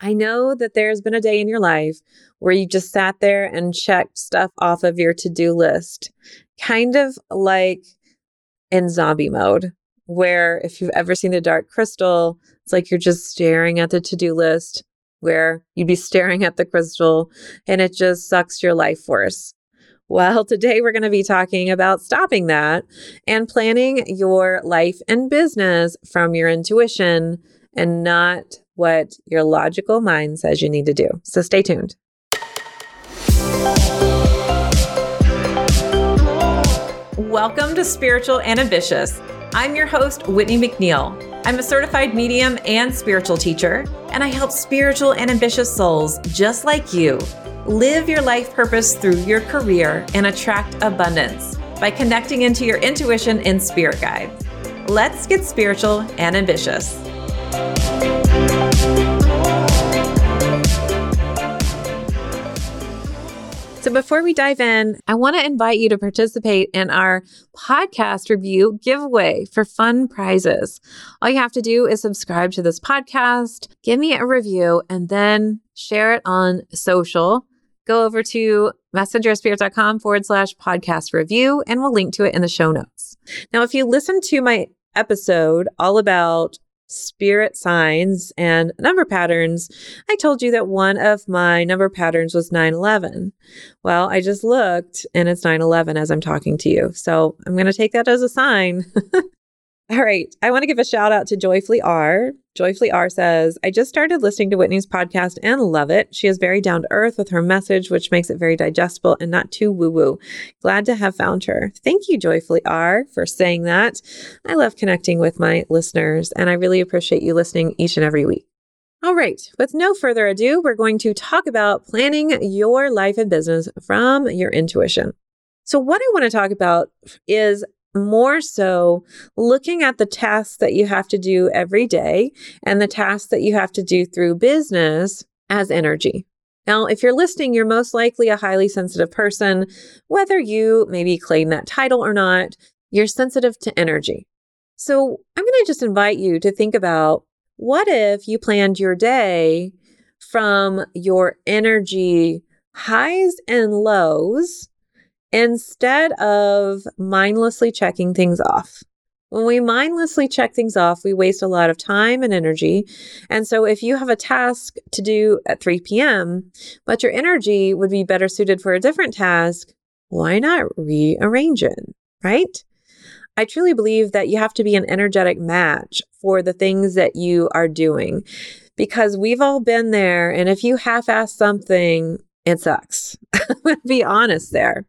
I know that there's been a day in your life where you just sat there and checked stuff off of your to do list, kind of like in zombie mode, where if you've ever seen the Dark Crystal, it's like you're just staring at the to do list, where you'd be staring at the crystal and it just sucks your life force. Well, today we're going to be talking about stopping that and planning your life and business from your intuition and not what your logical mind says you need to do. So stay tuned. Welcome to Spiritual and Ambitious. I'm your host, Whitney McNeil. I'm a certified medium and spiritual teacher, and I help spiritual and ambitious souls just like you live your life purpose through your career and attract abundance by connecting into your intuition and spirit guides. Let's get spiritual and ambitious. Before we dive in, I want to invite you to participate in our podcast review giveaway for fun prizes. All you have to do is subscribe to this podcast, give me a review, and then share it on social. Go over to messengerspirit.com forward slash podcast review, and we'll link to it in the show notes. Now, if you listen to my episode all about spirit signs and number patterns, I told you that one of my number patterns was 911. Well, I just looked and it's 911 as I'm talking to you. So I'm going to take that as a sign. All right. I want to give a shout out to Joyfully R. Joyfully R says, I just started listening to Whitney's podcast and love it. She is very down to earth with her message, which makes it very digestible and not too woo woo. Glad to have found her. Thank you, Joyfully R, for saying that. I love connecting with my listeners, and I really appreciate you listening each and every week. All right, with no further ado, we're going to talk about planning your life and business from your intuition. So, what I want to talk about is more so looking at the tasks that you have to do every day and the tasks that you have to do through business as energy. Now, if you're listening, you're most likely a highly sensitive person, whether you maybe claim that title or not, you're sensitive to energy. So I'm going to just invite you to think about what if you planned your day from your energy highs and lows instead of mindlessly checking things off. When we mindlessly check things off, we waste a lot of time and energy. And so, if you have a task to do at 3 p.m., but your energy would be better suited for a different task, why not rearrange it? Right? I truly believe that you have to be an energetic match for the things that you are doing because we've all been there. And if you half ass something, it sucks. I'm going to be honest there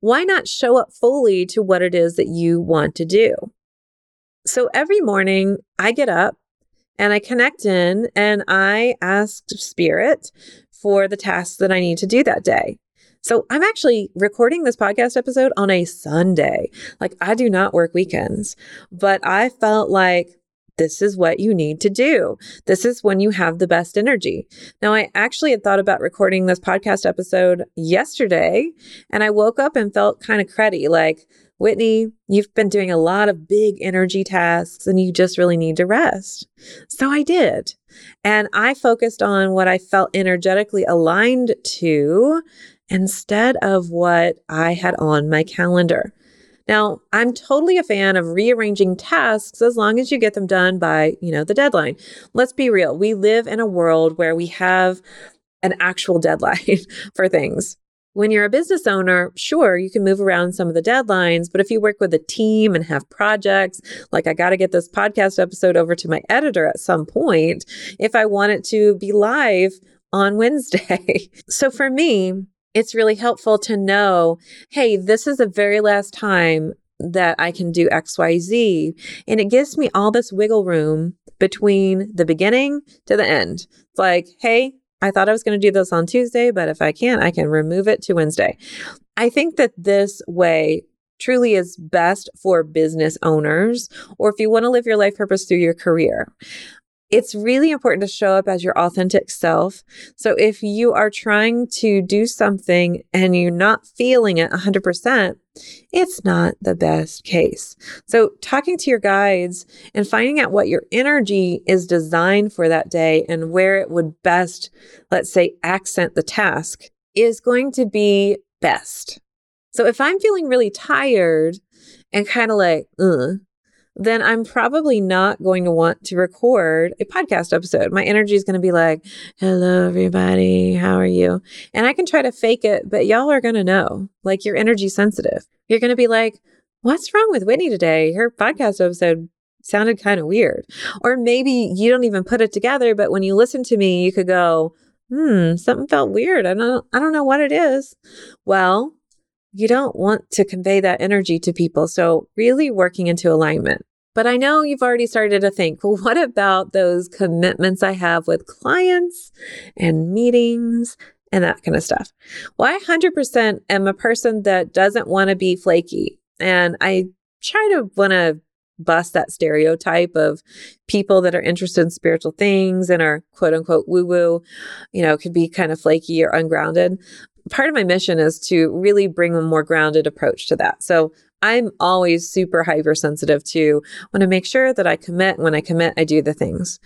why not show up fully to what it is that you want to do? So every morning I get up and I connect in and I ask spirit for the tasks that I need to do that day. So I'm actually recording this podcast episode on a Sunday. Like I do not work weekends, but I felt like this is what you need to do. This is when you have the best energy. Now, I actually had thought about recording this podcast episode yesterday, and I woke up and felt kind of cruddy like, Whitney, you've been doing a lot of big energy tasks and you just really need to rest. So I did. And I focused on what I felt energetically aligned to instead of what I had on my calendar. Now, I'm totally a fan of rearranging tasks as long as you get them done by, you know, the deadline. Let's be real. We live in a world where we have an actual deadline for things. When you're a business owner, sure, you can move around some of the deadlines, but if you work with a team and have projects, like I got to get this podcast episode over to my editor at some point if I want it to be live on Wednesday. so for me, it's really helpful to know hey, this is the very last time that I can do XYZ. And it gives me all this wiggle room between the beginning to the end. It's like, hey, I thought I was going to do this on Tuesday, but if I can't, I can remove it to Wednesday. I think that this way truly is best for business owners or if you want to live your life purpose through your career. It's really important to show up as your authentic self. So if you are trying to do something and you're not feeling it 100%, it's not the best case. So talking to your guides and finding out what your energy is designed for that day and where it would best, let's say, accent the task is going to be best. So if I'm feeling really tired and kind of like, Ugh, then I'm probably not going to want to record a podcast episode. My energy is going to be like, hello, everybody. How are you? And I can try to fake it, but y'all are going to know, like, you're energy sensitive. You're going to be like, what's wrong with Whitney today? Her podcast episode sounded kind of weird. Or maybe you don't even put it together, but when you listen to me, you could go, hmm, something felt weird. I don't, I don't know what it is. Well, you don't want to convey that energy to people. So, really working into alignment. But I know you've already started to think, well, what about those commitments I have with clients and meetings and that kind of stuff? Well, I 100% am a person that doesn't want to be flaky. And I try to want to bust that stereotype of people that are interested in spiritual things and are quote unquote woo woo, you know, could be kind of flaky or ungrounded part of my mission is to really bring a more grounded approach to that. So I'm always super hypersensitive to want to make sure that I commit. When I commit, I do the things.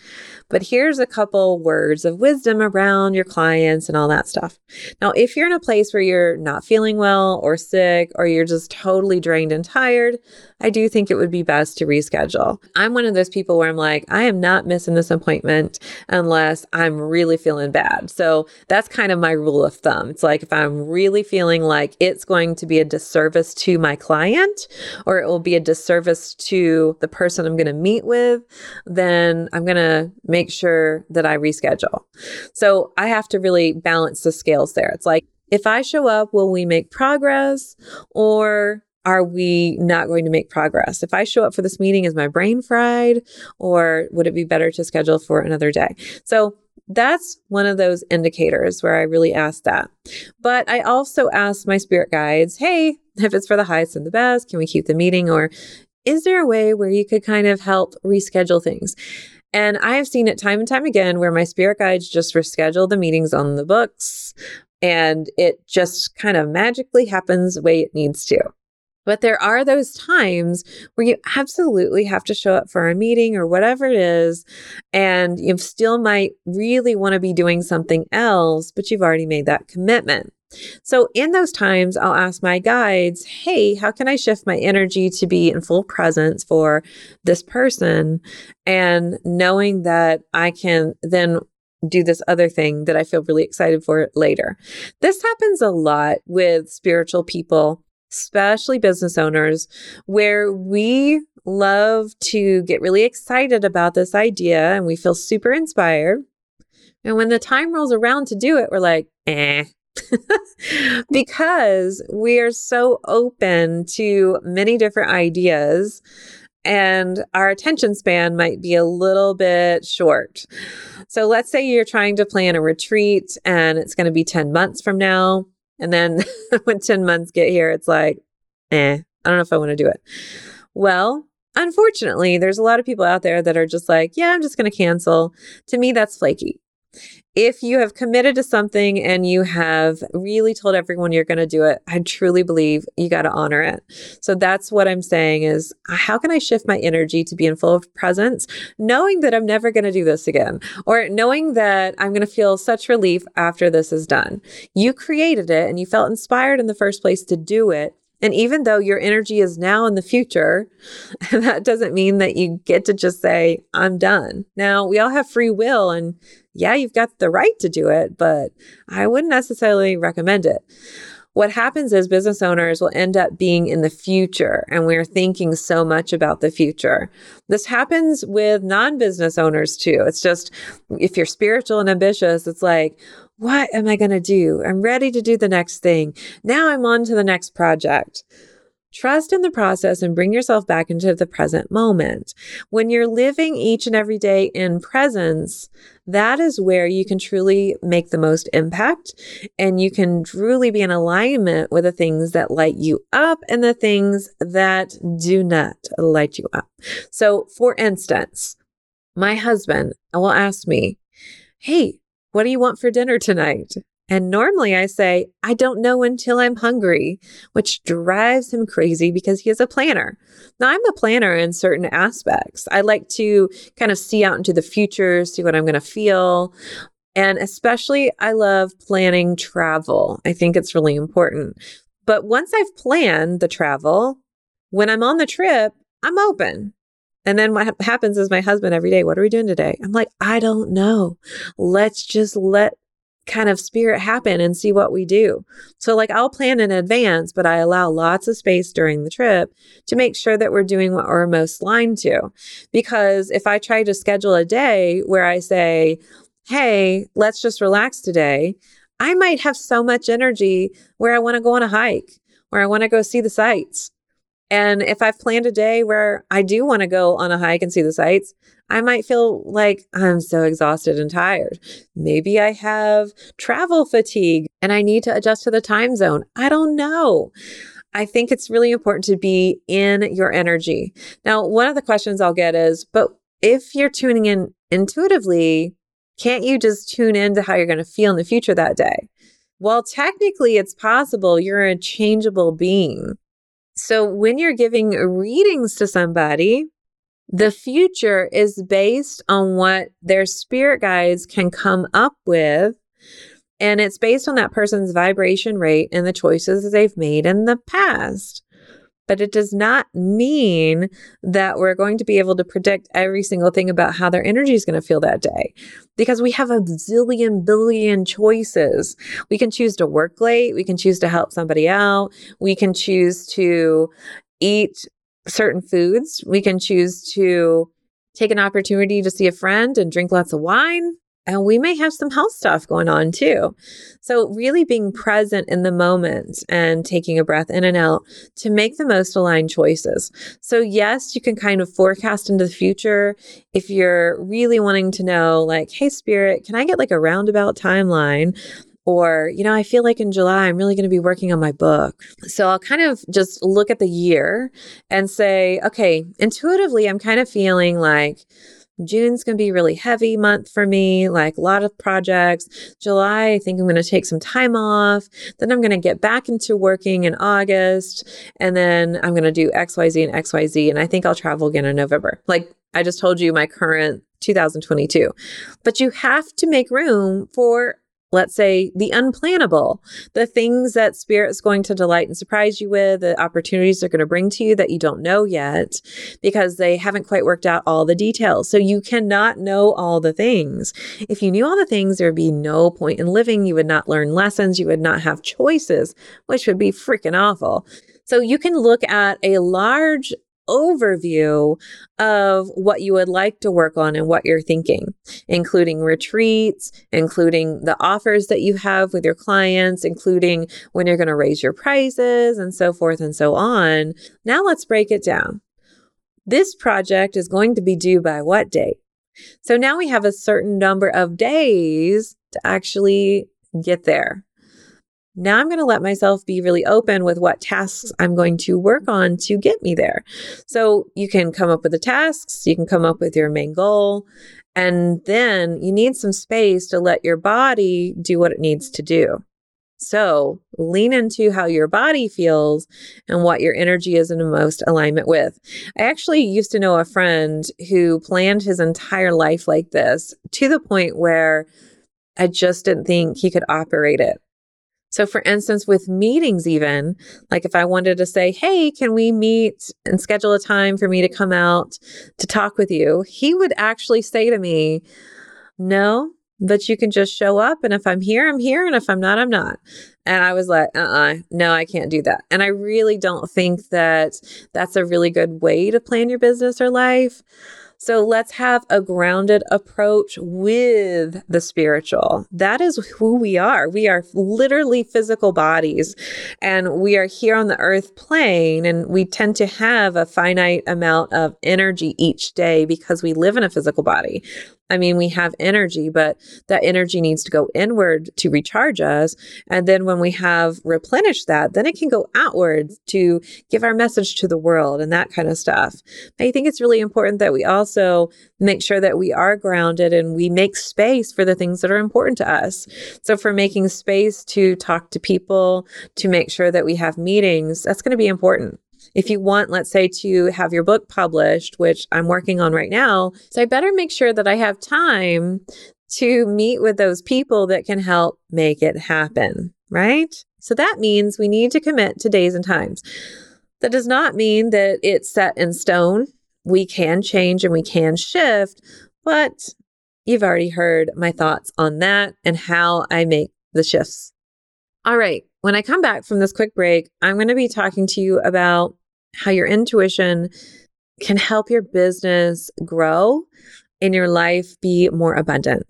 But here's a couple words of wisdom around your clients and all that stuff. Now, if you're in a place where you're not feeling well or sick or you're just totally drained and tired, I do think it would be best to reschedule. I'm one of those people where I'm like, I am not missing this appointment unless I'm really feeling bad. So that's kind of my rule of thumb. It's like if I'm really feeling like it's going to be a disservice to my client or it will be a disservice to the person I'm going to meet with, then I'm going to make sure that I reschedule. So I have to really balance the scales there. It's like, if I show up, will we make progress or are we not going to make progress? If I show up for this meeting, is my brain fried or would it be better to schedule for another day? So that's one of those indicators where I really ask that. But I also ask my spirit guides, hey, if it's for the highest and the best, can we keep the meeting? Or is there a way where you could kind of help reschedule things? And I have seen it time and time again where my spirit guides just reschedule the meetings on the books and it just kind of magically happens the way it needs to. But there are those times where you absolutely have to show up for a meeting or whatever it is, and you still might really want to be doing something else, but you've already made that commitment. So, in those times, I'll ask my guides, Hey, how can I shift my energy to be in full presence for this person? And knowing that I can then do this other thing that I feel really excited for later. This happens a lot with spiritual people especially business owners, where we love to get really excited about this idea and we feel super inspired. And when the time rolls around to do it, we're like, eh. because we are so open to many different ideas and our attention span might be a little bit short. So let's say you're trying to plan a retreat and it's going to be 10 months from now. And then when 10 months get here, it's like, eh, I don't know if I want to do it. Well, unfortunately, there's a lot of people out there that are just like, yeah, I'm just going to cancel. To me, that's flaky. If you have committed to something and you have really told everyone you're going to do it, I truly believe you got to honor it. So that's what I'm saying is how can I shift my energy to be in full presence, knowing that I'm never going to do this again, or knowing that I'm going to feel such relief after this is done. You created it and you felt inspired in the first place to do it. And even though your energy is now in the future, that doesn't mean that you get to just say, I'm done. Now, we all have free will, and yeah, you've got the right to do it, but I wouldn't necessarily recommend it. What happens is business owners will end up being in the future, and we're thinking so much about the future. This happens with non business owners too. It's just if you're spiritual and ambitious, it's like, what am I going to do? I'm ready to do the next thing. Now I'm on to the next project. Trust in the process and bring yourself back into the present moment. When you're living each and every day in presence, that is where you can truly make the most impact and you can truly be in alignment with the things that light you up and the things that do not light you up. So, for instance, my husband will ask me, Hey, what do you want for dinner tonight? And normally I say, I don't know until I'm hungry, which drives him crazy because he is a planner. Now, I'm a planner in certain aspects. I like to kind of see out into the future, see what I'm going to feel. And especially, I love planning travel. I think it's really important. But once I've planned the travel, when I'm on the trip, I'm open. And then what happens is my husband every day, what are we doing today? I'm like, I don't know. Let's just let kind of spirit happen and see what we do. So, like, I'll plan in advance, but I allow lots of space during the trip to make sure that we're doing what we're most aligned to. Because if I try to schedule a day where I say, hey, let's just relax today, I might have so much energy where I want to go on a hike, where I want to go see the sights. And if I've planned a day where I do want to go on a hike and see the sights, I might feel like I'm so exhausted and tired. Maybe I have travel fatigue and I need to adjust to the time zone. I don't know. I think it's really important to be in your energy. Now, one of the questions I'll get is, but if you're tuning in intuitively, can't you just tune into how you're going to feel in the future that day? Well, technically, it's possible you're a changeable being. So when you're giving readings to somebody, the future is based on what their spirit guides can come up with. And it's based on that person's vibration rate and the choices that they've made in the past. But it does not mean that we're going to be able to predict every single thing about how their energy is going to feel that day because we have a zillion billion choices. We can choose to work late. We can choose to help somebody out. We can choose to eat certain foods. We can choose to take an opportunity to see a friend and drink lots of wine. And we may have some health stuff going on too. So, really being present in the moment and taking a breath in and out to make the most aligned choices. So, yes, you can kind of forecast into the future if you're really wanting to know, like, hey, spirit, can I get like a roundabout timeline or, you know, I feel like in July, I'm really going to be working on my book. So I'll kind of just look at the year and say, okay, intuitively, I'm kind of feeling like, June's going to be really heavy month for me, like a lot of projects. July, I think I'm going to take some time off. Then I'm going to get back into working in August. And then I'm going to do XYZ and XYZ. And I think I'll travel again in November. Like I just told you, my current 2022. But you have to make room for let's say the unplannable, the things that spirit is going to delight and surprise you with, the opportunities they're going to bring to you that you don't know yet because they haven't quite worked out all the details. So you cannot know all the things. If you knew all the things, there would be no point in living. You would not learn lessons. You would not have choices, which would be freaking awful. So you can look at a large overview of what you would like to work on and what you're thinking, including retreats, including the offers that you have with your clients, including when you're going to raise your prices and so forth and so on. Now let's break it down. This project is going to be due by what date? So now we have a certain number of days to actually get there. Now I'm going to let myself be really open with what tasks I'm going to work on to get me there. So you can come up with the tasks, you can come up with your main goal, and then you need some space to let your body do what it needs to do. So lean into how your body feels and what your energy is in the most alignment with. I actually used to know a friend who planned his entire life like this to the point where I just didn't think he could operate it. So, for instance, with meetings, even like if I wanted to say, Hey, can we meet and schedule a time for me to come out to talk with you? He would actually say to me, No, but you can just show up. And if I'm here, I'm here. And if I'm not, I'm not. And I was like, uh uh-uh, uh no, I can't do that. And I really don't think that that's a really good way to plan your business or life. So let's have a grounded approach with the spiritual. That is who we are. We are literally physical bodies and we are here on the earth plane and we tend to have a finite amount of energy each day because we live in a physical body. I mean, we have energy, but that energy needs to go inward to recharge us. And then when we have replenished that, then it can go outward to give our message to the world and that kind of stuff. I think it's really important that we also make sure that we are grounded and we make space for the things that are important to us. So, for making space to talk to people, to make sure that we have meetings, that's going to be important if you want, let's say, to have your book published, which I'm working on right now, so I better make sure that I have time to meet with those people that can help make it happen, right? So that means we need to commit to days and times. That does not mean that it's set in stone. We can change and we can shift, but you've already heard my thoughts on that and how I make the shifts. All right. When I come back from this quick break, I'm going to be talking to you about how your intuition can help your business grow and your life be more abundant.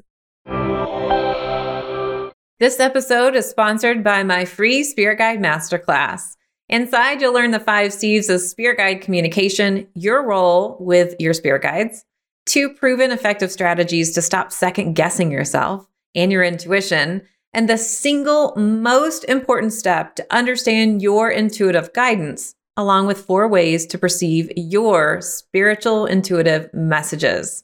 This episode is sponsored by my free Spirit Guide Masterclass. Inside, you'll learn the five C's of Spirit Guide communication, your role with your Spirit Guides, two proven effective strategies to stop second guessing yourself and your intuition, and the single most important step to understand your intuitive guidance along with four ways to perceive your spiritual intuitive messages.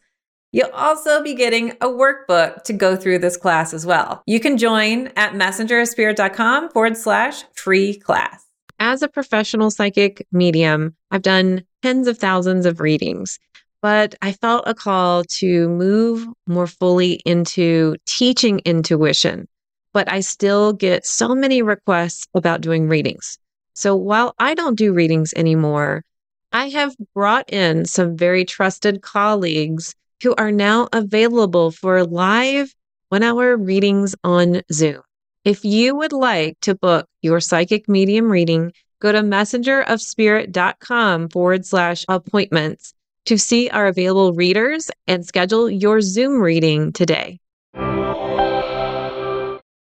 You'll also be getting a workbook to go through this class as well. You can join at messengerspirit.com forward slash free class. As a professional psychic medium, I've done tens of thousands of readings, but I felt a call to move more fully into teaching intuition. But I still get so many requests about doing readings. So while I don't do readings anymore, I have brought in some very trusted colleagues who are now available for live one hour readings on Zoom. If you would like to book your psychic medium reading, go to messengerofspirit.com forward slash appointments to see our available readers and schedule your Zoom reading today.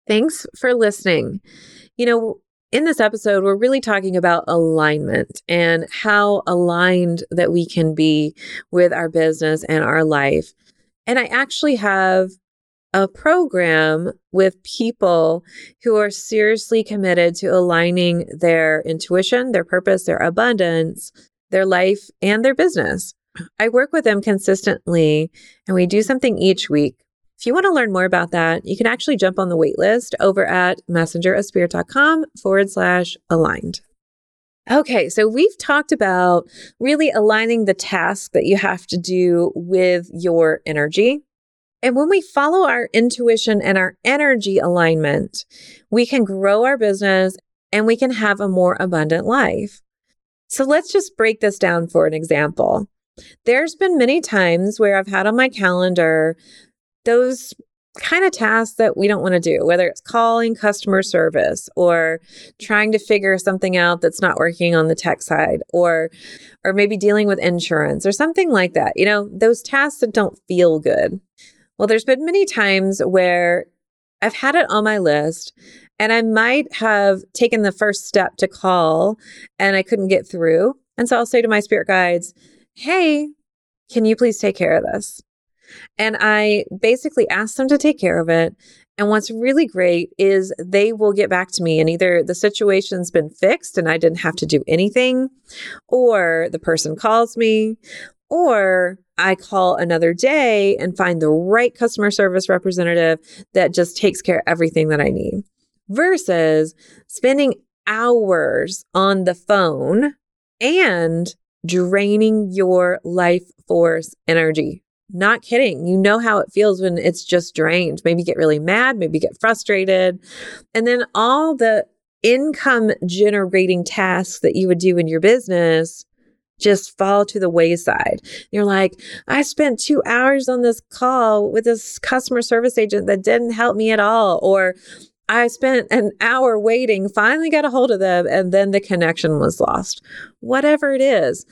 Thanks for listening. You know, in this episode, we're really talking about alignment and how aligned that we can be with our business and our life. And I actually have a program with people who are seriously committed to aligning their intuition, their purpose, their abundance, their life, and their business. I work with them consistently, and we do something each week if you want to learn more about that, you can actually jump on the waitlist over at messengerofspirit.com forward slash aligned. Okay, so we've talked about really aligning the task that you have to do with your energy. And when we follow our intuition and our energy alignment, we can grow our business and we can have a more abundant life. So let's just break this down for an example. There's been many times where I've had on my calendar those kind of tasks that we don't want to do, whether it's calling customer service or trying to figure something out that's not working on the tech side or or maybe dealing with insurance or something like that. You know, those tasks that don't feel good. Well, there's been many times where I've had it on my list and I might have taken the first step to call and I couldn't get through. And so I'll say to my spirit guides, "Hey, can you please take care of this?" And I basically asked them to take care of it. And what's really great is they will get back to me and either the situation's been fixed and I didn't have to do anything, or the person calls me, or I call another day and find the right customer service representative that just takes care of everything that I need versus spending hours on the phone and draining your life force energy not kidding. You know how it feels when it's just drained. Maybe get really mad, maybe get frustrated. And then all the income generating tasks that you would do in your business just fall to the wayside. You're like, I spent two hours on this call with this customer service agent that didn't help me at all. Or I spent an hour waiting, finally got a hold of them, and then the connection was lost. Whatever it is,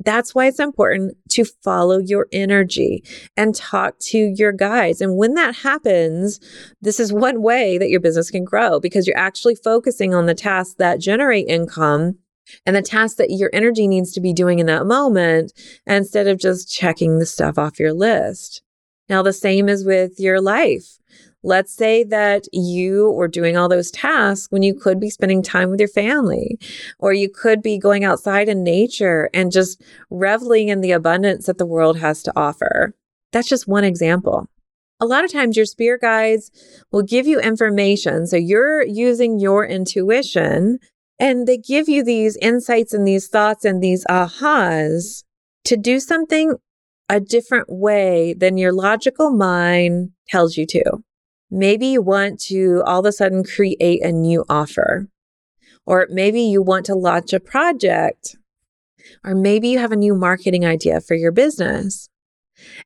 that's why it's important to follow your energy and talk to your guides. And when that happens, this is one way that your business can grow because you're actually focusing on the tasks that generate income and the tasks that your energy needs to be doing in that moment instead of just checking the stuff off your list. Now, the same is with your life. Let's say that you were doing all those tasks when you could be spending time with your family, or you could be going outside in nature and just reveling in the abundance that the world has to offer. That's just one example. A lot of times, your spirit guides will give you information. So you're using your intuition and they give you these insights and these thoughts and these ahas to do something a different way than your logical mind tells you to. Maybe you want to all of a sudden create a new offer, or maybe you want to launch a project, or maybe you have a new marketing idea for your business.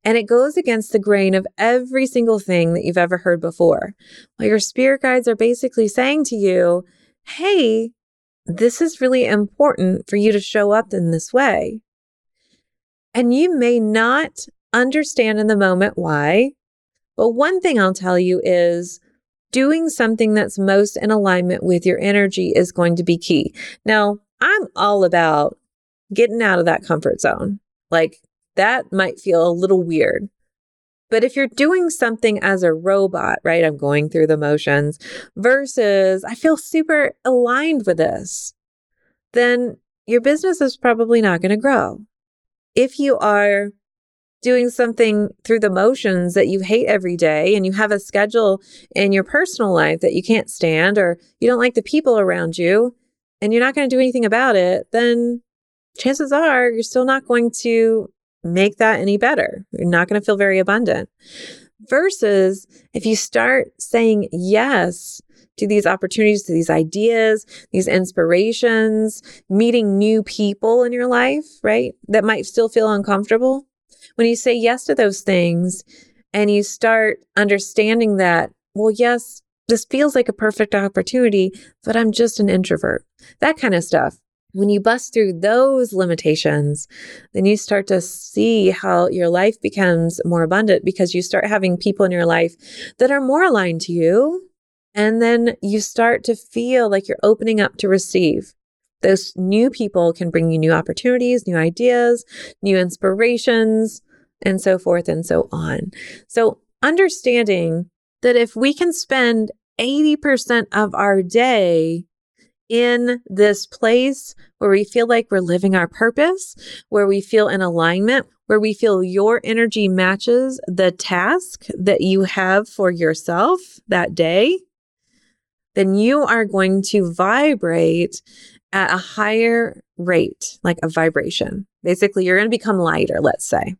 And it goes against the grain of every single thing that you've ever heard before. Well, your spirit guides are basically saying to you, hey, this is really important for you to show up in this way. And you may not understand in the moment why, but one thing I'll tell you is doing something that's most in alignment with your energy is going to be key. Now, I'm all about getting out of that comfort zone. Like that might feel a little weird. But if you're doing something as a robot, right? I'm going through the motions versus I feel super aligned with this, then your business is probably not going to grow. If you are doing something through the motions that you hate every day and you have a schedule in your personal life that you can't stand or you don't like the people around you and you're not going to do anything about it, then chances are you're still not going to make that any better. You're not going to feel very abundant. Versus if you start saying yes to these opportunities, to these ideas, these inspirations, meeting new people in your life, right? That might still feel uncomfortable when you say yes to those things and you start understanding that, well, yes, this feels like a perfect opportunity, but I'm just an introvert, that kind of stuff. When you bust through those limitations, then you start to see how your life becomes more abundant because you start having people in your life that are more aligned to you. And then you start to feel like you're opening up to receive. Those new people can bring you new opportunities, new ideas, new inspirations, and so forth and so on. So, understanding that if we can spend 80% of our day in this place where we feel like we're living our purpose, where we feel in alignment, where we feel your energy matches the task that you have for yourself that day, then you are going to vibrate at a higher rate, like a vibration. Basically, you're going to become lighter, let's say.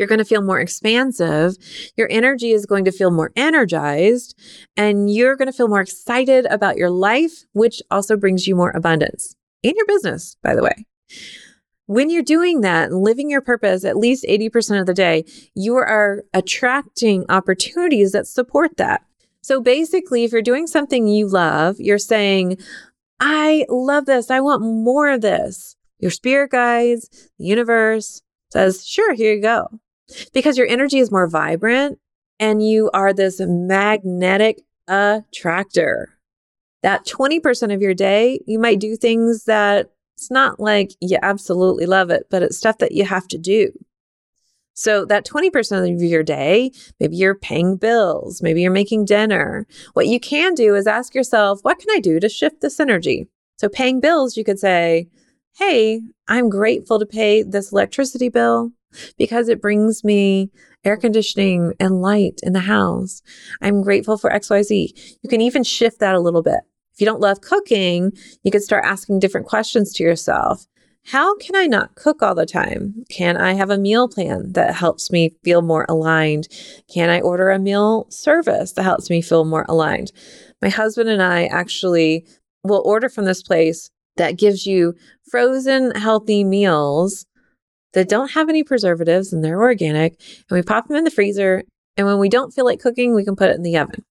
You're going to feel more expansive. Your energy is going to feel more energized, and you're going to feel more excited about your life, which also brings you more abundance in your business, by the way. When you're doing that, living your purpose at least 80% of the day, you are attracting opportunities that support that. So basically, if you're doing something you love, you're saying, I love this. I want more of this. Your spirit guides, the universe says, sure, here you go because your energy is more vibrant and you are this magnetic attractor. That 20% of your day, you might do things that it's not like you absolutely love it, but it's stuff that you have to do. So, that 20% of your day, maybe you're paying bills, maybe you're making dinner. What you can do is ask yourself, what can I do to shift this energy? So, paying bills, you could say, hey, I'm grateful to pay this electricity bill because it brings me air conditioning and light in the house. I'm grateful for XYZ. You can even shift that a little bit. If you don't love cooking, you could start asking different questions to yourself. How can I not cook all the time? Can I have a meal plan that helps me feel more aligned? Can I order a meal service that helps me feel more aligned? My husband and I actually will order from this place that gives you frozen healthy meals that don't have any preservatives and they're organic. And we pop them in the freezer. And when we don't feel like cooking, we can put it in the oven.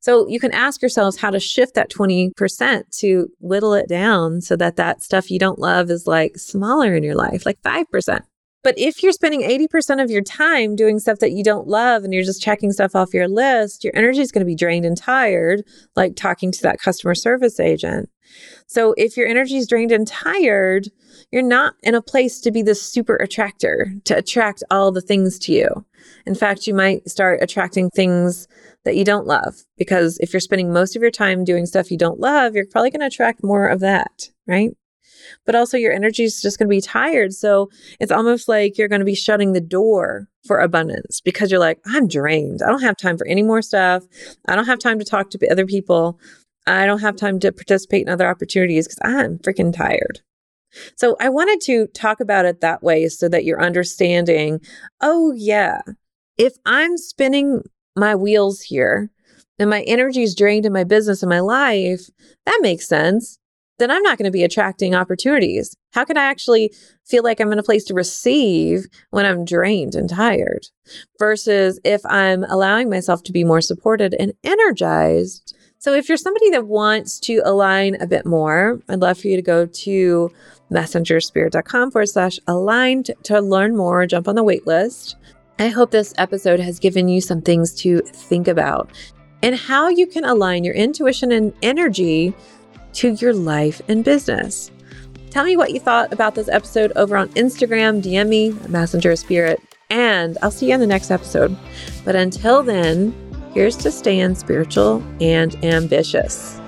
So you can ask yourselves how to shift that 20% to whittle it down so that that stuff you don't love is like smaller in your life, like 5%. But if you're spending 80% of your time doing stuff that you don't love and you're just checking stuff off your list, your energy is going to be drained and tired, like talking to that customer service agent. So if your energy is drained and tired, you're not in a place to be the super attractor, to attract all the things to you. In fact, you might start attracting things that you don't love because if you're spending most of your time doing stuff you don't love, you're probably going to attract more of that, right? But also your energy is just going to be tired. So it's almost like you're going to be shutting the door for abundance because you're like, I'm drained. I don't have time for any more stuff. I don't have time to talk to other people. I don't have time to participate in other opportunities because I'm freaking tired. So I wanted to talk about it that way so that you're understanding, oh, yeah, if I'm spinning my wheels here and my energy is drained in my business and my life, that makes sense then I'm not going to be attracting opportunities. How can I actually feel like I'm in a place to receive when I'm drained and tired? Versus if I'm allowing myself to be more supported and energized. So, if you're somebody that wants to align a bit more, I'd love for you to go to messengerspirit.com forward slash aligned to learn more, jump on the wait list. I hope this episode has given you some things to think about and how you can align your intuition and energy to your life and business. Tell me what you thought about this episode over on Instagram, DM me, Messenger Spirit, and I'll see you in the next episode. But until then, here's to staying spiritual and ambitious.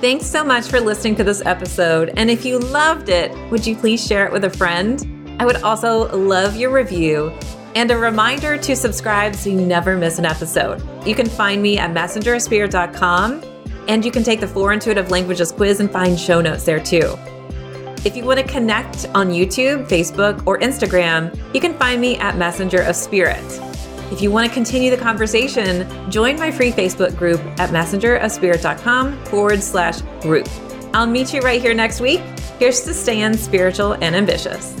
Thanks so much for listening to this episode. And if you loved it, would you please share it with a friend? I would also love your review and a reminder to subscribe so you never miss an episode. You can find me at messengerspirit.com and you can take the Four Intuitive Languages quiz and find show notes there too. If you want to connect on YouTube, Facebook, or Instagram, you can find me at Messenger of Spirit. If you want to continue the conversation, join my free Facebook group at messengerofspirit.com forward slash group. I'll meet you right here next week. Here's to staying spiritual and ambitious.